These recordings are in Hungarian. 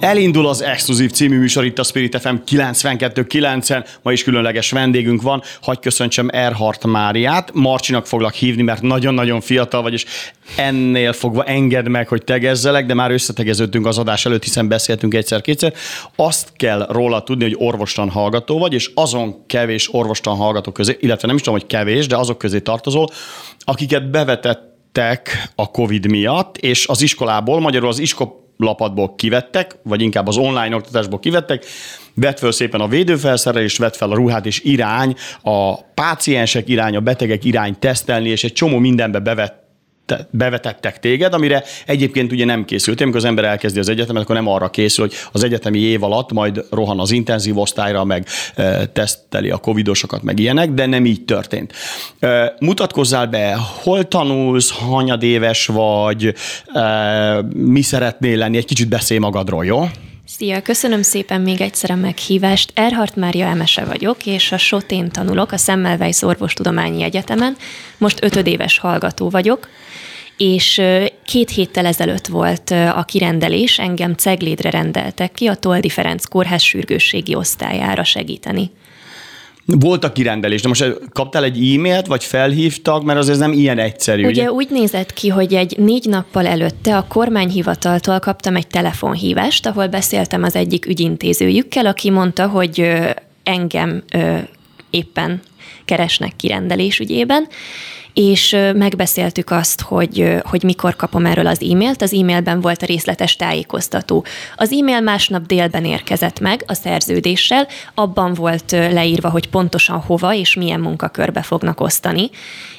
Elindul az Exkluzív című műsor itt a Spirit FM 92.9-en. Ma is különleges vendégünk van. Hagy köszöntsem Erhart Máriát. Marcsinak foglak hívni, mert nagyon-nagyon fiatal vagy, és ennél fogva enged meg, hogy tegezzelek, de már összetegeződtünk az adás előtt, hiszen beszéltünk egyszer-kétszer. Azt kell róla tudni, hogy orvostan hallgató vagy, és azon kevés orvostan hallgató közé, illetve nem is tudom, hogy kevés, de azok közé tartozol, akiket bevetettek a COVID miatt, és az iskolából, magyarul az iskola lapadból kivettek, vagy inkább az online oktatásból kivettek, vett fel szépen a védőfelszerelést, vett fel a ruhát, és irány, a páciensek irány, a betegek irány tesztelni, és egy csomó mindenbe bevett bevetettek téged, amire egyébként ugye nem készültél, amikor az ember elkezdi az egyetemet, akkor nem arra készül, hogy az egyetemi év alatt majd rohan az intenzív osztályra, meg teszteli a covidosokat, meg ilyenek, de nem így történt. Mutatkozzál be, hol tanulsz, hanyadéves vagy, e, mi szeretnél lenni, egy kicsit beszélj magadról, jó? Szia, köszönöm szépen még egyszer a meghívást. Erhard Mária Emese vagyok, és a Sotén tanulok a Semmelweis Orvostudományi Egyetemen. Most ötödéves hallgató vagyok, és két héttel ezelőtt volt a kirendelés, engem Ceglédre rendeltek ki a Toldi Ferenc Kórház sürgősségi osztályára segíteni. Volt a kirendelés, de most kaptál egy e-mailt, vagy felhívtak, mert az ez nem ilyen egyszerű. Ugye, ugye úgy nézett ki, hogy egy négy nappal előtte a kormányhivataltól kaptam egy telefonhívást, ahol beszéltem az egyik ügyintézőjükkel, aki mondta, hogy engem éppen keresnek kirendelés ügyében, és megbeszéltük azt, hogy, hogy mikor kapom erről az e-mailt. Az e-mailben volt a részletes tájékoztató. Az e-mail másnap délben érkezett meg a szerződéssel, abban volt leírva, hogy pontosan hova és milyen munkakörbe fognak osztani,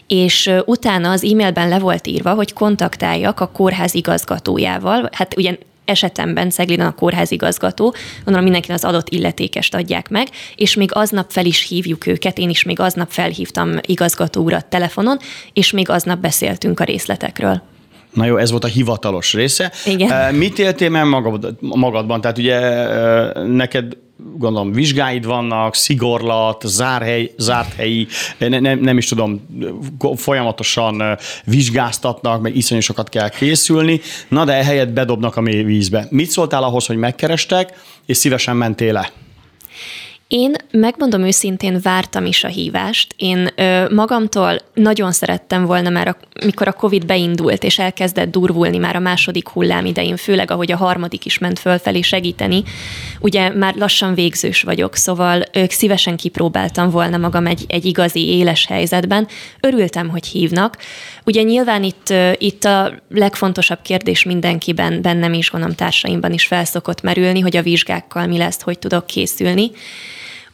és utána az e-mailben le volt írva, hogy kontaktáljak a kórház igazgatójával, hát ugye esetemben Szegliden a kórházigazgató, gondolom mindenki az adott illetékest adják meg, és még aznap fel is hívjuk őket, én is még aznap felhívtam igazgató urat telefonon, és még aznap beszéltünk a részletekről. Na jó, ez volt a hivatalos része. Igen. Mit éltél meg magad, magadban? Tehát ugye neked gondolom vizsgáid vannak, szigorlat, zárhely, zárt helyi, ne, nem, nem is tudom, folyamatosan vizsgáztatnak, meg iszonyosokat kell készülni, na de ehelyett bedobnak a mély vízbe. Mit szóltál ahhoz, hogy megkerestek, és szívesen mentél le? Én megmondom őszintén, vártam is a hívást. Én ö, magamtól nagyon szerettem volna már, a, mikor a COVID beindult, és elkezdett durvulni már a második hullám idején, főleg ahogy a harmadik is ment fölfelé segíteni. Ugye már lassan végzős vagyok, szóval ők szívesen kipróbáltam volna magam egy, egy igazi éles helyzetben. Örültem, hogy hívnak. Ugye nyilván itt, itt a legfontosabb kérdés mindenkiben, bennem is, gondolom társaimban is felszokott merülni, hogy a vizsgákkal mi lesz, hogy tudok készülni.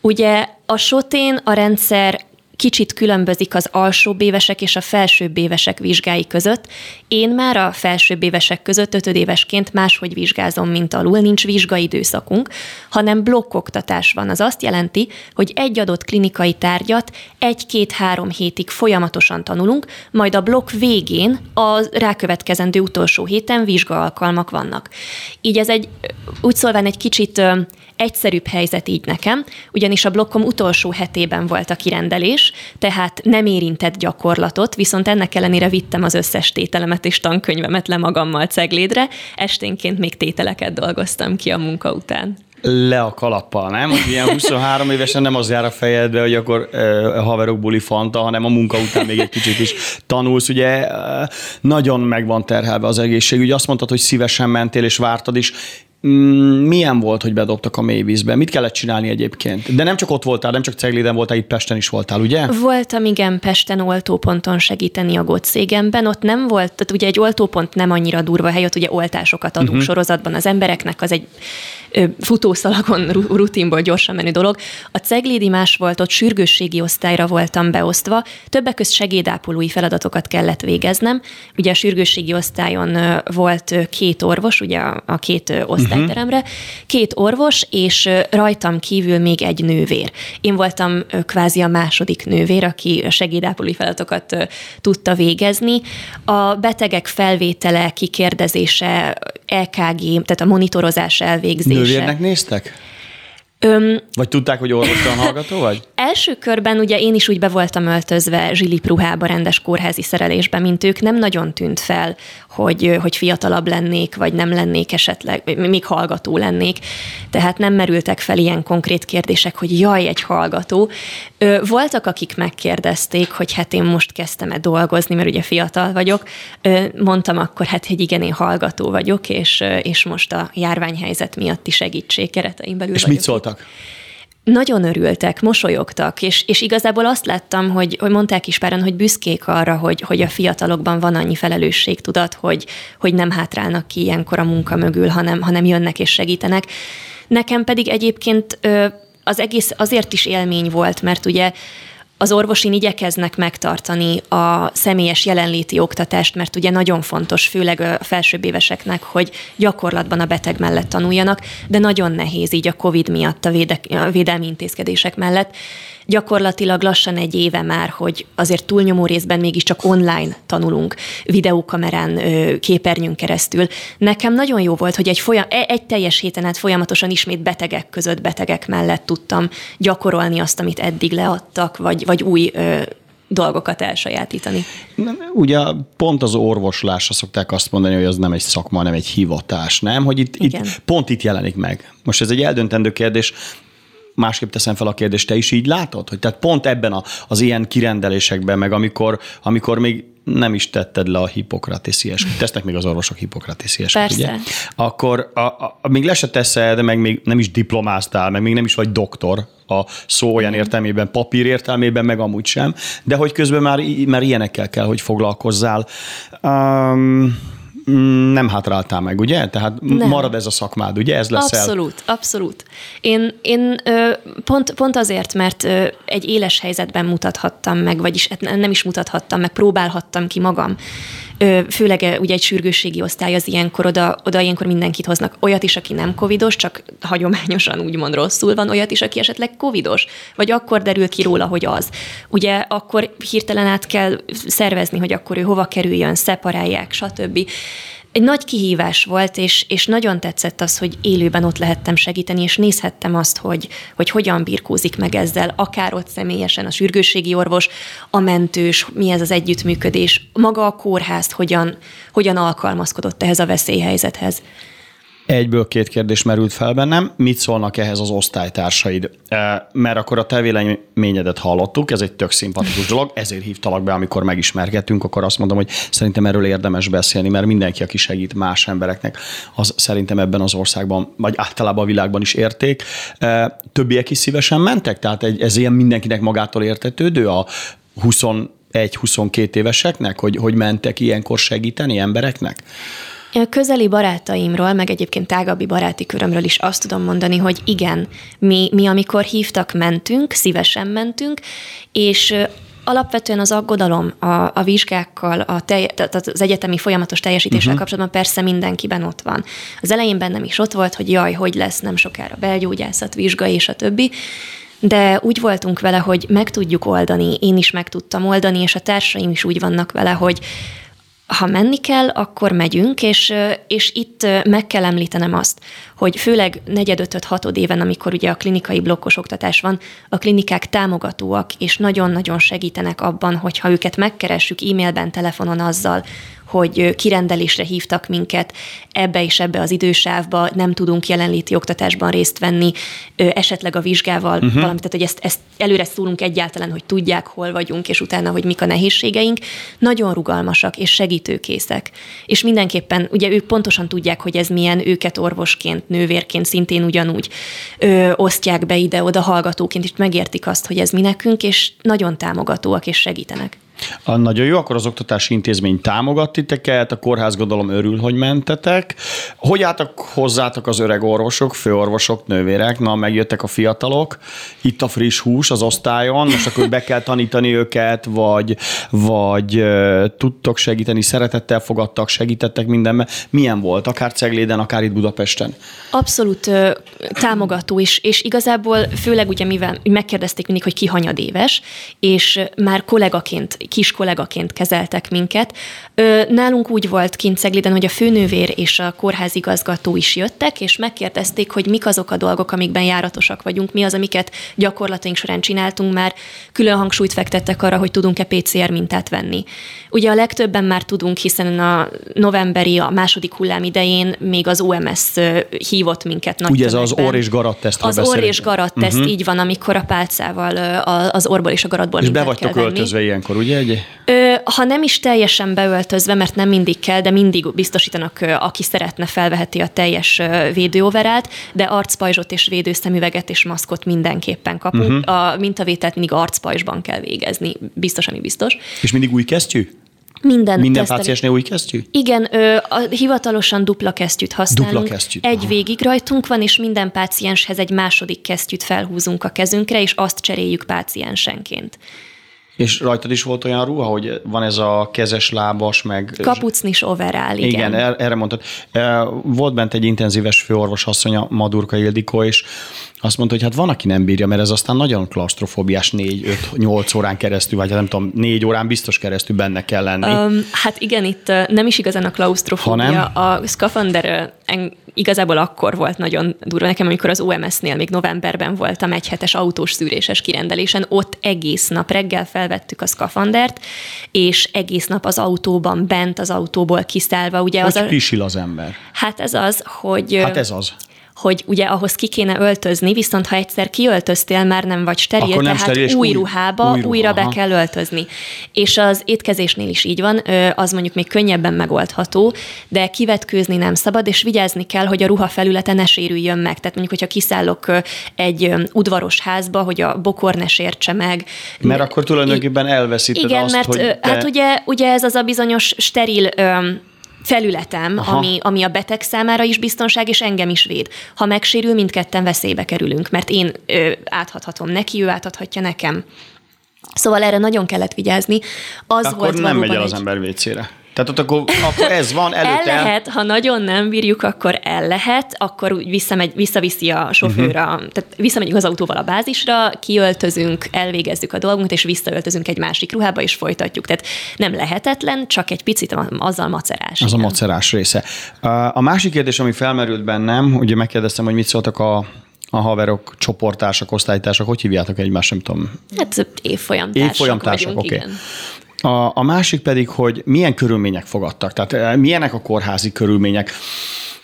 Ugye a sotén a rendszer kicsit különbözik az alsóbb évesek és a felsőbb évesek vizsgái között. Én már a felsőbb évesek között ötödévesként máshogy vizsgázom, mint alul, nincs vizsgaidőszakunk, hanem blokkoktatás van. Az azt jelenti, hogy egy adott klinikai tárgyat egy-két-három hétig folyamatosan tanulunk, majd a blokk végén a rákövetkezendő utolsó héten vizsgaalkalmak vannak. Így ez egy úgy szólván egy kicsit egyszerűbb helyzet így nekem, ugyanis a blokkom utolsó hetében volt a kirendelés, tehát nem érintett gyakorlatot, viszont ennek ellenére vittem az összes tételemet és tankönyvemet le magammal ceglédre, esténként még tételeket dolgoztam ki a munka után le a kalappal, nem? Hogy ilyen 23 évesen nem az jár a fejedbe, hogy akkor a haverok buli fanta, hanem a munka után még egy kicsit is tanulsz. Ugye nagyon meg van terhelve az egészség. Ugye azt mondtad, hogy szívesen mentél és vártad is. Mm, milyen volt, hogy bedobtak a mélyvízbe? Mit kellett csinálni egyébként? De nem csak ott voltál, nem csak Cegliden voltál, itt Pesten is voltál, ugye? Voltam, igen, Pesten oltóponton segíteni a gócégemben. Ott nem volt, tehát ugye egy oltópont nem annyira durva hely, ott ugye oltásokat adunk uh-huh. sorozatban az embereknek, az egy futószalagon rutinból gyorsan menő dolog. A ceglédi más volt, ott sürgősségi osztályra voltam beosztva, többek között segédápolói feladatokat kellett végeznem. Ugye a sürgősségi osztályon volt két orvos, ugye a két osztály osztályteremre, két orvos, és rajtam kívül még egy nővér. Én voltam kvázi a második nővér, aki segédápolói feladatokat tudta végezni. A betegek felvétele, kikérdezése, EKG, tehát a monitorozás elvégzése. Nővérnek néztek? Öm, vagy tudták, hogy orvostalan hallgató vagy? Első körben ugye én is úgy be voltam öltözve zsilipruhába, rendes kórházi szerelésbe, mint ők. Nem nagyon tűnt fel, hogy, hogy fiatalabb lennék, vagy nem lennék esetleg, még hallgató lennék. Tehát nem merültek fel ilyen konkrét kérdések, hogy jaj, egy hallgató. Voltak, akik megkérdezték, hogy hát én most kezdtem-e dolgozni, mert ugye fiatal vagyok. Mondtam akkor, hát, hogy igen, én hallgató vagyok, és, és most a járványhelyzet miatti segítség keretein belül És vagyok. mit szóltak? Nagyon örültek, mosolyogtak, és, és igazából azt láttam, hogy, hogy mondták is páran, hogy büszkék arra, hogy, hogy a fiatalokban van annyi felelősségtudat, hogy, hogy nem hátrálnak ki ilyenkor a munka mögül, hanem, hanem jönnek és segítenek. Nekem pedig egyébként az egész azért is élmény volt, mert ugye az orvosin igyekeznek megtartani a személyes jelenléti oktatást, mert ugye nagyon fontos, főleg a felsőbb éveseknek, hogy gyakorlatban a beteg mellett tanuljanak, de nagyon nehéz így a COVID miatt a, véde- a védelmi intézkedések mellett gyakorlatilag lassan egy éve már, hogy azért túlnyomó részben mégiscsak online tanulunk, videókamerán, képernyőn keresztül. Nekem nagyon jó volt, hogy egy, folyam, e, egy teljes héten át folyamatosan ismét betegek között, betegek mellett tudtam gyakorolni azt, amit eddig leadtak, vagy, vagy új dolgokat elsajátítani. Ugye pont az orvoslásra szokták azt mondani, hogy az nem egy szakma, nem egy hivatás, nem? Hogy itt, itt pont itt jelenik meg. Most ez egy eldöntendő kérdés, másképp teszem fel a kérdést, te is így látod? Hogy tehát pont ebben a, az ilyen kirendelésekben, meg amikor, amikor még nem is tetted le a hipokratészi esküt. Tesznek még az orvosok hipokratészi esküt, ugye? Akkor a, a, a, még le se teszed, meg még nem is diplomáztál, meg még nem is vagy doktor a szó olyan értelmében, papír értelmében, meg amúgy sem, de hogy közben már, már ilyenekkel kell, hogy foglalkozzál. Um, nem hátráltál meg, ugye? Tehát nem. marad ez a szakmád, ugye? Ez lesz Abszolút, abszolút. Én, én pont, pont azért, mert egy éles helyzetben mutathattam meg, vagyis hát nem is mutathattam meg, próbálhattam ki magam. Főleg ugye egy sürgősségi osztály az ilyenkor, oda, oda ilyenkor mindenkit hoznak. Olyat is, aki nem covidos, csak hagyományosan úgymond rosszul van, olyat is, aki esetleg covidos, vagy akkor derül ki róla, hogy az. Ugye akkor hirtelen át kell szervezni, hogy akkor ő hova kerüljön, szeparálják, stb egy nagy kihívás volt, és, és nagyon tetszett az, hogy élőben ott lehettem segíteni, és nézhettem azt, hogy, hogy hogyan birkózik meg ezzel, akár ott személyesen a sürgősségi orvos, a mentős, mi ez az együttműködés, maga a kórház hogyan, hogyan alkalmazkodott ehhez a veszélyhelyzethez. Egyből két kérdés merült fel bennem. Mit szólnak ehhez az osztálytársaid? E, mert akkor a te véleményedet hallottuk, ez egy tök szimpatikus dolog, ezért hívtalak be, amikor megismerkedtünk, akkor azt mondom, hogy szerintem erről érdemes beszélni, mert mindenki, aki segít más embereknek, az szerintem ebben az országban, vagy általában a világban is érték. E, többiek is szívesen mentek? Tehát ez ilyen mindenkinek magától értetődő a 21-22 éveseknek, hogy, hogy mentek ilyenkor segíteni embereknek? Közeli barátaimról, meg egyébként tágabbi baráti körömről is azt tudom mondani, hogy igen, mi, mi amikor hívtak, mentünk, szívesen mentünk, és Alapvetően az aggodalom a, a vizsgákkal, a telj, tehát az egyetemi folyamatos teljesítéssel uh-huh. kapcsolatban persze mindenkiben ott van. Az elején bennem is ott volt, hogy jaj, hogy lesz nem sokára belgyógyászat, vizsga és a többi, de úgy voltunk vele, hogy meg tudjuk oldani, én is meg tudtam oldani, és a társaim is úgy vannak vele, hogy ha menni kell, akkor megyünk, és, és itt meg kell említenem azt, hogy főleg negyed, ötöt, hatod éven, amikor ugye a klinikai blokkos oktatás van, a klinikák támogatóak, és nagyon-nagyon segítenek abban, hogyha őket megkeressük e-mailben, telefonon azzal, hogy kirendelésre hívtak minket ebbe és ebbe az idősávba, nem tudunk jelenléti oktatásban részt venni, esetleg a vizsgával uh-huh. valamit, tehát hogy ezt, ezt előre szólunk egyáltalán, hogy tudják, hol vagyunk, és utána, hogy mik a nehézségeink. Nagyon rugalmasak és segítőkészek. És mindenképpen, ugye ők pontosan tudják, hogy ez milyen, őket orvosként, nővérként szintén ugyanúgy ö, osztják be ide-oda hallgatóként, és megértik azt, hogy ez mi nekünk, és nagyon támogatóak és segítenek. A nagyon jó, akkor az oktatási intézmény támogat titeket, a kórházgodalom örül, hogy mentetek. Hogy álltak hozzátok az öreg orvosok, főorvosok, nővérek? Na, megjöttek a fiatalok, itt a friss hús az osztályon, most akkor be kell tanítani őket, vagy, vagy uh, tudtok segíteni, szeretettel fogadtak, segítettek mindenben. Milyen volt, akár Cegléden, akár itt Budapesten? Abszolút uh, támogató is, és igazából főleg ugye mivel megkérdezték mindig, hogy ki hanyadéves, és már kollégaként kis kollégaként kezeltek minket. Nálunk úgy volt kint Szegliden, hogy a főnővér és a kórházigazgató is jöttek, és megkérdezték, hogy mik azok a dolgok, amikben járatosak vagyunk, mi az, amiket gyakorlataink során csináltunk, már külön hangsúlyt fektettek arra, hogy tudunk-e PCR mintát venni. Ugye a legtöbben már tudunk, hiszen a novemberi, a második hullám idején még az OMS hívott minket nagy Ugye ez az orr és garat teszt. Az orr és garat teszt, uh-huh. így van, amikor a pálcával az orból és a garatból És be vagytok öltözve ilyenkor, ugye? Egy... Ö, ha nem is teljesen beöltözve, mert nem mindig kell, de mindig biztosítanak, aki szeretne, felveheti a teljes védőoverát, de arcpajzsot és védőszemüveget és maszkot mindenképpen kapunk. Uh-huh. A mintavételt mindig arcpajzsban kell végezni, biztos, ami biztos. És mindig új kesztyű? Minden, Minden páciensnél új kesztyű? Igen, ö, a, hivatalosan dupla kesztyűt használunk. Dupla kesztyűt. Egy aha. végig rajtunk van, és minden pácienshez egy második kesztyűt felhúzunk a kezünkre, és azt cseréljük páciensenként. És rajtad is volt olyan ruha, hogy van ez a kezes lábas, meg... Kapucnis overall, igen. Igen, er-, erre mondtad. Volt bent egy intenzíves főorvos asszonya, Madurka Ildikó, és azt mondta, hogy hát van, aki nem bírja, mert ez aztán nagyon klaustrofóbiás 4-5-8 órán keresztül, vagy hát nem tudom, 4 órán biztos keresztül benne kell lenni. Um, hát igen, itt nem is igazán a klaustrofóbia. A skafander igazából akkor volt nagyon durva nekem, amikor az OMS-nél még novemberben voltam egy hetes autós szűréses kirendelésen, ott egész nap reggel felvettük a skafandert, és egész nap az autóban, bent az autóból kiszállva. Ugye hogy az a... pisil az ember? Hát ez az, hogy... Hát ez az hogy ugye ahhoz ki kéne öltözni, viszont ha egyszer kiöltöztél, már nem vagy steril, Akkor nem tehát steril, új, új ruhába új ruha, újra aha. be kell öltözni. És az étkezésnél is így van, az mondjuk még könnyebben megoldható, de kivetkőzni nem szabad, és vigyázni kell, hogy a ruha felülete ne sérüljön meg. Tehát mondjuk, hogyha kiszállok egy udvaros házba, hogy a bokor ne sértse meg. Mert akkor tulajdonképpen elveszíted Igen, azt, mert hogy te... hát ugye, ugye ez az a bizonyos steril felületem, ami, ami a beteg számára is biztonság, és engem is véd. Ha megsérül, mindketten veszélybe kerülünk, mert én ö, áthathatom neki, ő áthathatja nekem. Szóval erre nagyon kellett vigyázni. Az Akkor volt nem megy el egy... az ember vécére. Tehát ott akkor, akkor ez van előtte. El lehet, ha nagyon nem bírjuk, akkor el lehet, akkor úgy visszamegy, visszaviszi a sofőr, uh-huh. tehát visszamegyünk az autóval a bázisra, kiöltözünk, elvégezzük a dolgunkat, és visszaöltözünk egy másik ruhába, és folytatjuk. Tehát nem lehetetlen, csak egy picit azzal macerás. Az igen. a macerás része. A másik kérdés, ami felmerült bennem, ugye megkérdeztem, hogy mit szóltak a a haverok, csoportársak, osztálytársak, hogy hívjátok egymást, nem tudom. Hát évfolyamtársak, évfolyamtársak vagyunk, okay. A, a másik pedig, hogy milyen körülmények fogadtak, tehát eh, milyenek a kórházi körülmények.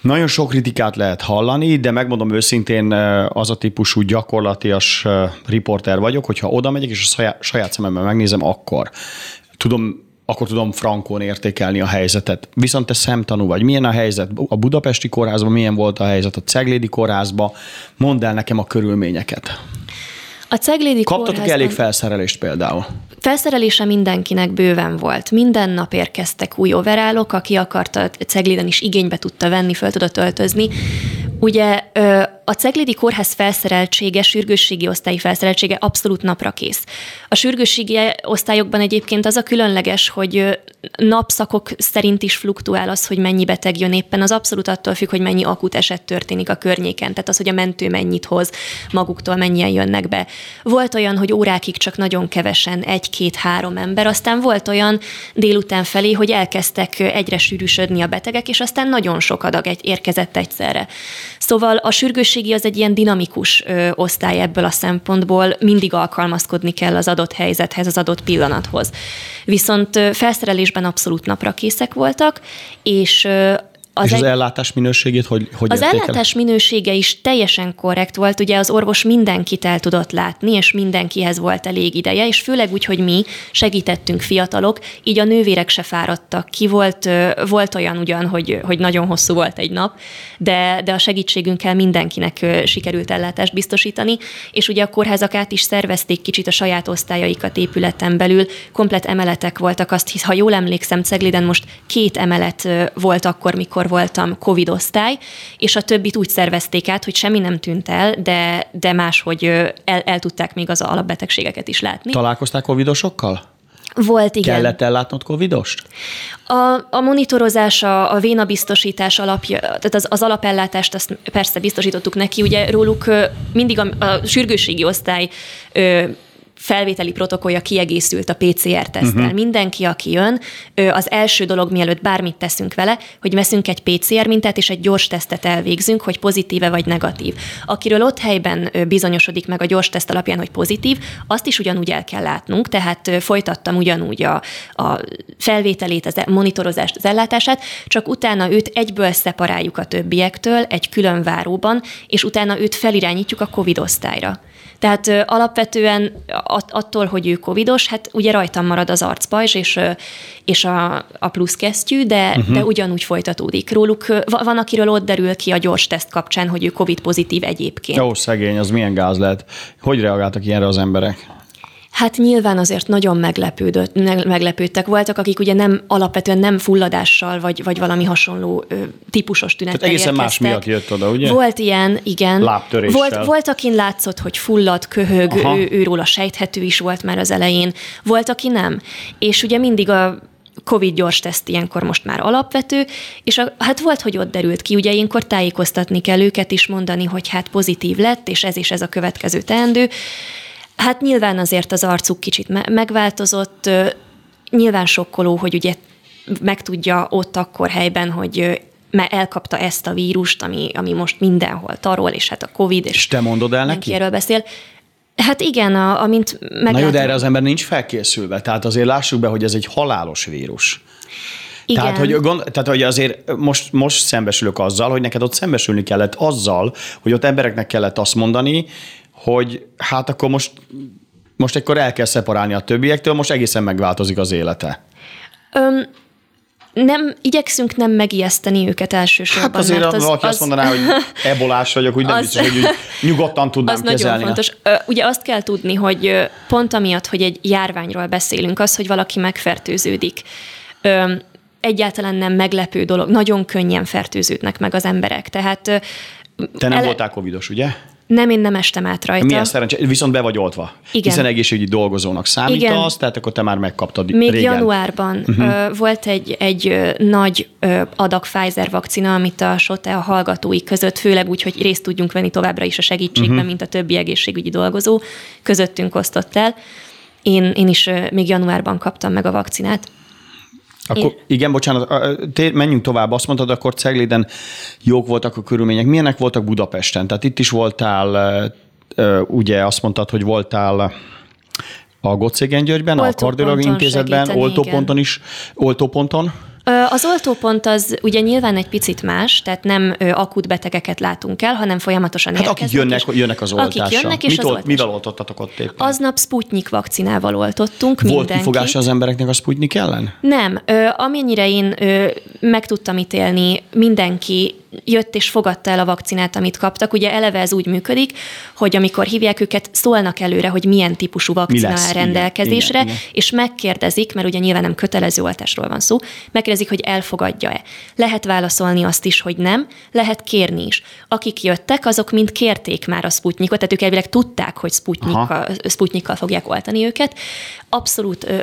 Nagyon sok kritikát lehet hallani, de megmondom őszintén, eh, az a típusú gyakorlatias eh, riporter vagyok, hogyha oda megyek, és a saját, saját szememmel megnézem, akkor tudom akkor tudom frankon értékelni a helyzetet. Viszont te szemtanú vagy. Milyen a helyzet a budapesti kórházban, milyen volt a helyzet a ceglédi kórházban? Mondd el nekem a körülményeket. A Ceglédi Kaptatok kórházban... elég felszerelést például? Felszerelése mindenkinek bőven volt. Minden nap érkeztek új overálok, aki akarta, Cegliden is igénybe tudta venni, föl tudott öltözni. Ugye a Ceglédi Kórház felszereltsége, sürgősségi osztályi felszereltsége abszolút napra kész. A sürgősségi osztályokban egyébként az a különleges, hogy napszakok szerint is fluktuál az, hogy mennyi beteg jön éppen, az abszolút attól függ, hogy mennyi akut eset történik a környéken, tehát az, hogy a mentő mennyit hoz maguktól, mennyien jönnek be. Volt olyan, hogy órákig csak nagyon kevesen, egy-két-három ember, aztán volt olyan délután felé, hogy elkezdtek egyre sűrűsödni a betegek, és aztán nagyon sok adag egy, érkezett egyszerre. Szóval a sürgősségi az egy ilyen dinamikus ö, osztály ebből a szempontból, mindig alkalmazkodni kell az adott helyzethez, az adott pillanathoz. Viszont ö, felszerelésben abszolút napra készek voltak, és ö, Az és az egy... ellátás minőségét hogy, hogy Az értékel? ellátás minősége is teljesen korrekt volt, ugye az orvos mindenkit el tudott látni, és mindenkihez volt elég ideje, és főleg úgy, hogy mi segítettünk fiatalok, így a nővérek se fáradtak ki. Volt, volt olyan ugyan, hogy, hogy nagyon hosszú volt egy nap, de, de a segítségünkkel mindenkinek sikerült ellátást biztosítani, és ugye a kórházak át is szervezték kicsit a saját osztályaikat épületen belül, komplet emeletek voltak, azt hisz, ha jól emlékszem, Cegliden most két emelet volt akkor, mikor voltam Covid osztály, és a többit úgy szervezték át, hogy semmi nem tűnt el, de, de máshogy el, el tudták még az alapbetegségeket is látni. Találkozták covidosokkal? Volt, igen. Kellett ellátnod covidost? A, a monitorozás, a, a vénabiztosítás alapja, tehát az, az alapellátást azt persze biztosítottuk neki, ugye róluk mindig a, a sürgősségi osztály felvételi protokollja kiegészült a PCR-teszttel. Uh-huh. Mindenki, aki jön, az első dolog, mielőtt bármit teszünk vele, hogy veszünk egy PCR mintát, és egy gyors tesztet elvégzünk, hogy pozitíve vagy negatív. Akiről ott helyben bizonyosodik meg a gyors teszt alapján, hogy pozitív, azt is ugyanúgy el kell látnunk, tehát folytattam ugyanúgy a, a felvételét, az monitorozást, az ellátását, csak utána őt egyből szeparáljuk a többiektől egy külön váróban, és utána őt felirányítjuk a COVID osztályra. Tehát ö, alapvetően attól, hogy ő covidos, hát ugye rajtam marad az arcpajzs és, és a, a pluszkesztyű, de, uh-huh. de ugyanúgy folytatódik. Róluk van, akiről ott derül ki a gyors teszt kapcsán, hogy ő covid pozitív egyébként. Jó, szegény, az milyen gáz lehet. Hogy reagáltak ilyenre az emberek? Hát nyilván azért nagyon meglepődött, meglepődtek. Voltak, akik ugye nem alapvetően nem fulladással, vagy, vagy valami hasonló ö, típusos tünettel Tehát egészen érkeztek. más miatt jött oda, ugye? Volt ilyen, igen. Lábtöréssel. Volt, volt akin látszott, hogy fullad, köhög, ő, őról a sejthető is volt már az elején. Volt, aki nem. És ugye mindig a Covid gyors teszt ilyenkor most már alapvető, és a, hát volt, hogy ott derült ki, ugye ilyenkor tájékoztatni kell őket is, mondani, hogy hát pozitív lett, és ez is ez a következő teendő. Hát nyilván azért az arcuk kicsit me- megváltozott, nyilván sokkoló, hogy ugye megtudja ott akkor helyben, hogy mert elkapta ezt a vírust, ami, ami most mindenhol tarol, és hát a Covid, és, és te mondod el neki? erről beszél. Hát igen, a, amint meglátom. Na jó, de erre az ember nincs felkészülve, tehát azért lássuk be, hogy ez egy halálos vírus. Igen. Tehát, hogy, gond, tehát, hogy azért most, most szembesülök azzal, hogy neked ott szembesülni kellett azzal, hogy ott embereknek kellett azt mondani, hogy hát akkor most, most akkor el kell szeparálni a többiektől, most egészen megváltozik az élete. Öm, nem, igyekszünk nem megijeszteni őket elsősorban. Hát azért, mert az, valaki az, azt mondaná, hogy ebolás vagyok, úgy nem az, biztos, hogy úgy nyugodtan tudnám az kezelni. nagyon fontos. Ugye azt kell tudni, hogy pont amiatt, hogy egy járványról beszélünk, az, hogy valaki megfertőződik, egyáltalán nem meglepő dolog. Nagyon könnyen fertőződnek meg az emberek. Tehát te nem ele... voltál covidos, ugye? Nem, én nem estem át rajta. Milyen szerencsé, viszont be vagy oltva. Igen. Hiszen egészségügyi dolgozónak számít Igen. az, tehát akkor te már megkaptad Még régen. januárban uh-huh. volt egy, egy nagy adag Pfizer vakcina, amit a SOTE a hallgatói között, főleg úgy, hogy részt tudjunk venni továbbra is a segítségben, uh-huh. mint a többi egészségügyi dolgozó, közöttünk osztott el. Én, én is még januárban kaptam meg a vakcinát. Akkor, igen, bocsánat, menjünk tovább. Azt mondtad, akkor Cegliden jók voltak a körülmények. Milyenek voltak Budapesten? Tehát itt is voltál, ugye azt mondtad, hogy voltál a Gocégen Györgyben, a kardiológiai intézetben, oltóponton igen. is, oltóponton. Az oltópont az ugye nyilván egy picit más, tehát nem akut betegeket látunk el, hanem folyamatosan hát akik jönnek, jönnek az oltásra. Akik jönnek, és Mit az olt, Mivel oltottatok ott éppen? Aznap Sputnik vakcinával oltottunk Volt mindenkit. kifogás az embereknek a Sputnik ellen? Nem. Amennyire én meg tudtam ítélni, mindenki jött és fogadta el a vakcinát, amit kaptak. Ugye eleve ez úgy működik, hogy amikor hívják őket, szólnak előre, hogy milyen típusú vakcina áll rendelkezésre, igen, igen, és megkérdezik, mert ugye nyilván nem kötelező oltásról van szó, megkérdezik, hogy elfogadja-e. Lehet válaszolni azt is, hogy nem, lehet kérni is. Akik jöttek, azok mind kérték már a Sputnikot, tehát ők elvileg tudták, hogy Sputnikkal, Sputnikkal fogják oltani őket. Abszolút ö,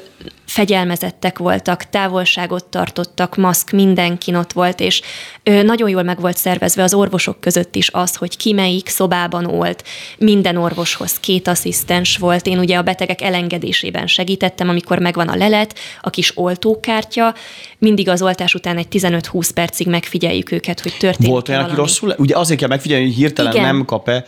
fegyelmezettek voltak, távolságot tartottak, maszk mindenkin ott volt, és ö, nagyon jól meg meg volt szervezve az orvosok között is az, hogy ki melyik szobában olt. Minden orvoshoz két asszisztens volt. Én ugye a betegek elengedésében segítettem, amikor megvan a lelet, a kis oltókártya. Mindig az oltás után egy 15-20 percig megfigyeljük őket, hogy történik Volt olyan, aki rosszul? Ugye azért kell megfigyelni, hogy hirtelen Igen. nem kap-e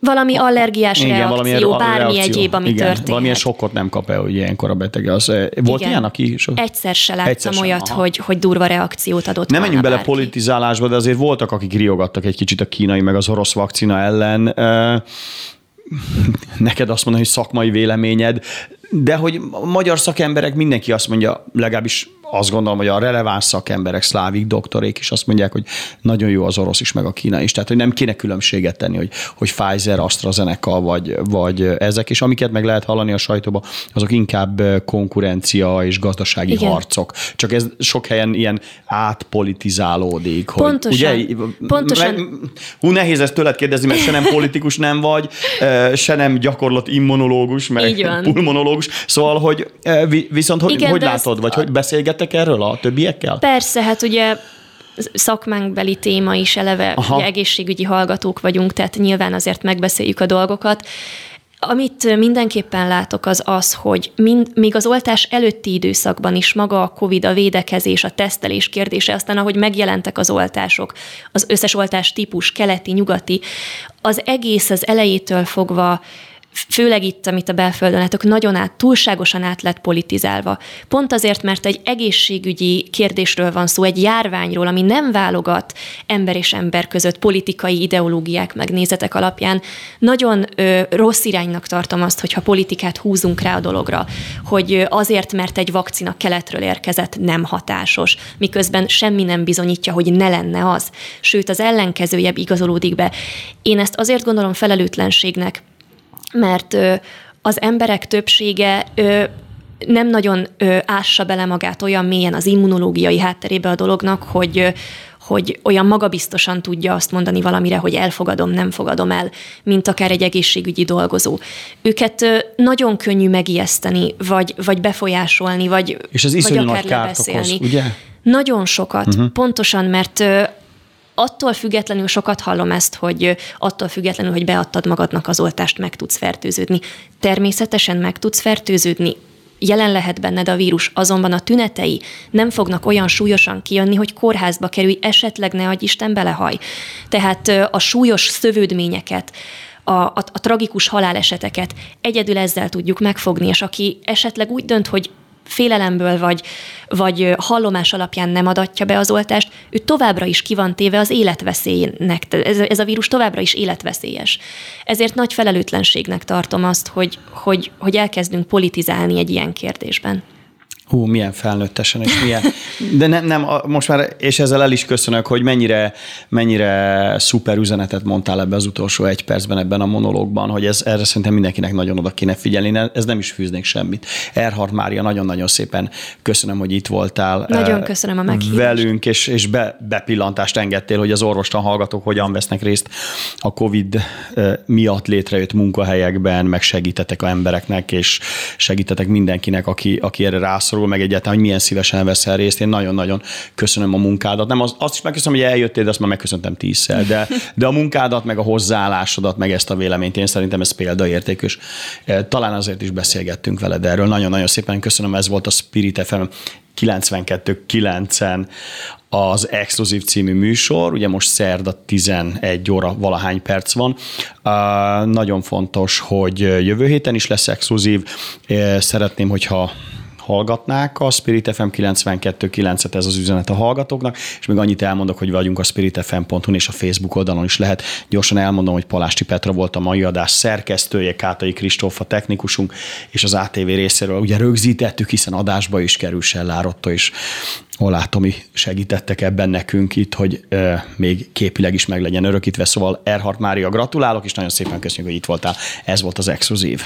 valami allergiás igen, reakció, valamilyen bármi reakció. egyéb, ami igen, történhet. Valamilyen sokkot nem kap el, hogy ilyenkor a beteg. Az, volt igen. ilyen, aki... So... Egyszer se láttam Egyszer sem, olyat, hogy, hogy durva reakciót adott Nem menjünk bele bárki. politizálásba, de azért voltak, akik riogattak egy kicsit a kínai meg az orosz vakcina ellen. Neked azt mondani, hogy szakmai véleményed, de hogy a magyar szakemberek mindenki azt mondja, legalábbis azt gondolom, hogy a releváns szakemberek, szlávik doktorék is azt mondják, hogy nagyon jó az orosz is, meg a kínai is. Tehát, hogy nem kéne különbséget tenni, hogy, hogy Pfizer, AstraZeneca vagy, vagy ezek, és amiket meg lehet hallani a sajtóban, azok inkább konkurencia és gazdasági Igen. harcok. Csak ez sok helyen ilyen átpolitizálódik. Hogy, pontosan. Ugye, pontosan. Meg, hú, nehéz ezt tőled kérdezni, mert se nem politikus nem vagy, se nem gyakorlott immunológus, meg pulmonológus. Szóval, hogy viszont hogy, Igen, hogy látod, vagy hogy beszélget beszélgettek erről a többiekkel? Persze, hát ugye szakmánkbeli téma is eleve, ugye egészségügyi hallgatók vagyunk, tehát nyilván azért megbeszéljük a dolgokat. Amit mindenképpen látok az az, hogy mind, még az oltás előtti időszakban is maga a COVID, a védekezés, a tesztelés kérdése, aztán ahogy megjelentek az oltások, az összes oltás típus, keleti, nyugati, az egész az elejétől fogva főleg itt, amit a belföldön látok, nagyon át, túlságosan át lett politizálva. Pont azért, mert egy egészségügyi kérdésről van szó, egy járványról, ami nem válogat ember és ember között politikai ideológiák megnézetek alapján. Nagyon ö, rossz iránynak tartom azt, hogyha politikát húzunk rá a dologra, hogy azért, mert egy vakcina keletről érkezett, nem hatásos, miközben semmi nem bizonyítja, hogy ne lenne az. Sőt, az ellenkezőjebb igazolódik be. Én ezt azért gondolom felelőtlenségnek, mert az emberek többsége nem nagyon ássa bele magát olyan mélyen az immunológiai hátterébe a dolognak, hogy, hogy olyan magabiztosan tudja azt mondani valamire, hogy elfogadom, nem fogadom el, mint akár egy egészségügyi dolgozó. Őket nagyon könnyű megijeszteni, vagy, vagy befolyásolni, vagy, És ez vagy akár lebeszélni. Okoz, ugye? Nagyon sokat, uh-huh. pontosan, mert attól függetlenül sokat hallom ezt, hogy attól függetlenül, hogy beadtad magadnak az oltást, meg tudsz fertőződni. Természetesen meg tudsz fertőződni, jelen lehet benned a vírus, azonban a tünetei nem fognak olyan súlyosan kijönni, hogy kórházba kerülj, esetleg ne adj Isten belehaj. Tehát a súlyos szövődményeket, a, a, a tragikus haláleseteket egyedül ezzel tudjuk megfogni, és aki esetleg úgy dönt, hogy félelemből vagy, vagy hallomás alapján nem adatja be az oltást, ő továbbra is ki van téve az életveszélynek. Ez, ez a vírus továbbra is életveszélyes. Ezért nagy felelőtlenségnek tartom azt, hogy, hogy, hogy elkezdünk politizálni egy ilyen kérdésben. Hú, milyen felnőttesen, és milyen... De nem, nem, most már, és ezzel el is köszönök, hogy mennyire, mennyire szuper üzenetet mondtál ebbe az utolsó egy percben ebben a monológban, hogy ez, erre szerintem mindenkinek nagyon oda kéne figyelni, ez nem is fűznék semmit. Erhard Mária, nagyon-nagyon szépen köszönöm, hogy itt voltál. Nagyon köszönöm a meghívást. Velünk, és, és be, bepillantást engedtél, hogy az orvostan hallgatók hogyan vesznek részt a COVID miatt létrejött munkahelyekben, meg segítetek a embereknek, és segítetek mindenkinek, aki, aki erre rászorul arról, meg egyáltalán, hogy milyen szívesen veszel részt. Én nagyon-nagyon köszönöm a munkádat. Nem, az, azt is megköszönöm, hogy eljöttél, de azt már megköszöntem tízszer, de, de a munkádat, meg a hozzáállásodat, meg ezt a véleményt, én szerintem ez példaértékű. E, talán azért is beszélgettünk veled erről. Nagyon-nagyon szépen köszönöm, ez volt a Spirit FM 92.9-en az Exkluzív című műsor, ugye most szerda 11 óra valahány perc van. Uh, nagyon fontos, hogy jövő héten is lesz exkluzív. Szeretném, hogyha hallgatnák a Spirit FM 92.9-et, ez az üzenet a hallgatóknak, és még annyit elmondok, hogy vagyunk a spiritfm.hu és a Facebook oldalon is lehet. Gyorsan elmondom, hogy Palásti Petra volt a mai adás szerkesztője, Kátai Kristóf a technikusunk, és az ATV részéről ugye rögzítettük, hiszen adásba is kerül Sellárotto, és Olá Tomi segítettek ebben nekünk itt, hogy e, még képileg is meg legyen örökítve. Szóval Erhard Mária, gratulálok, és nagyon szépen köszönjük, hogy itt voltál. Ez volt az exkluzív.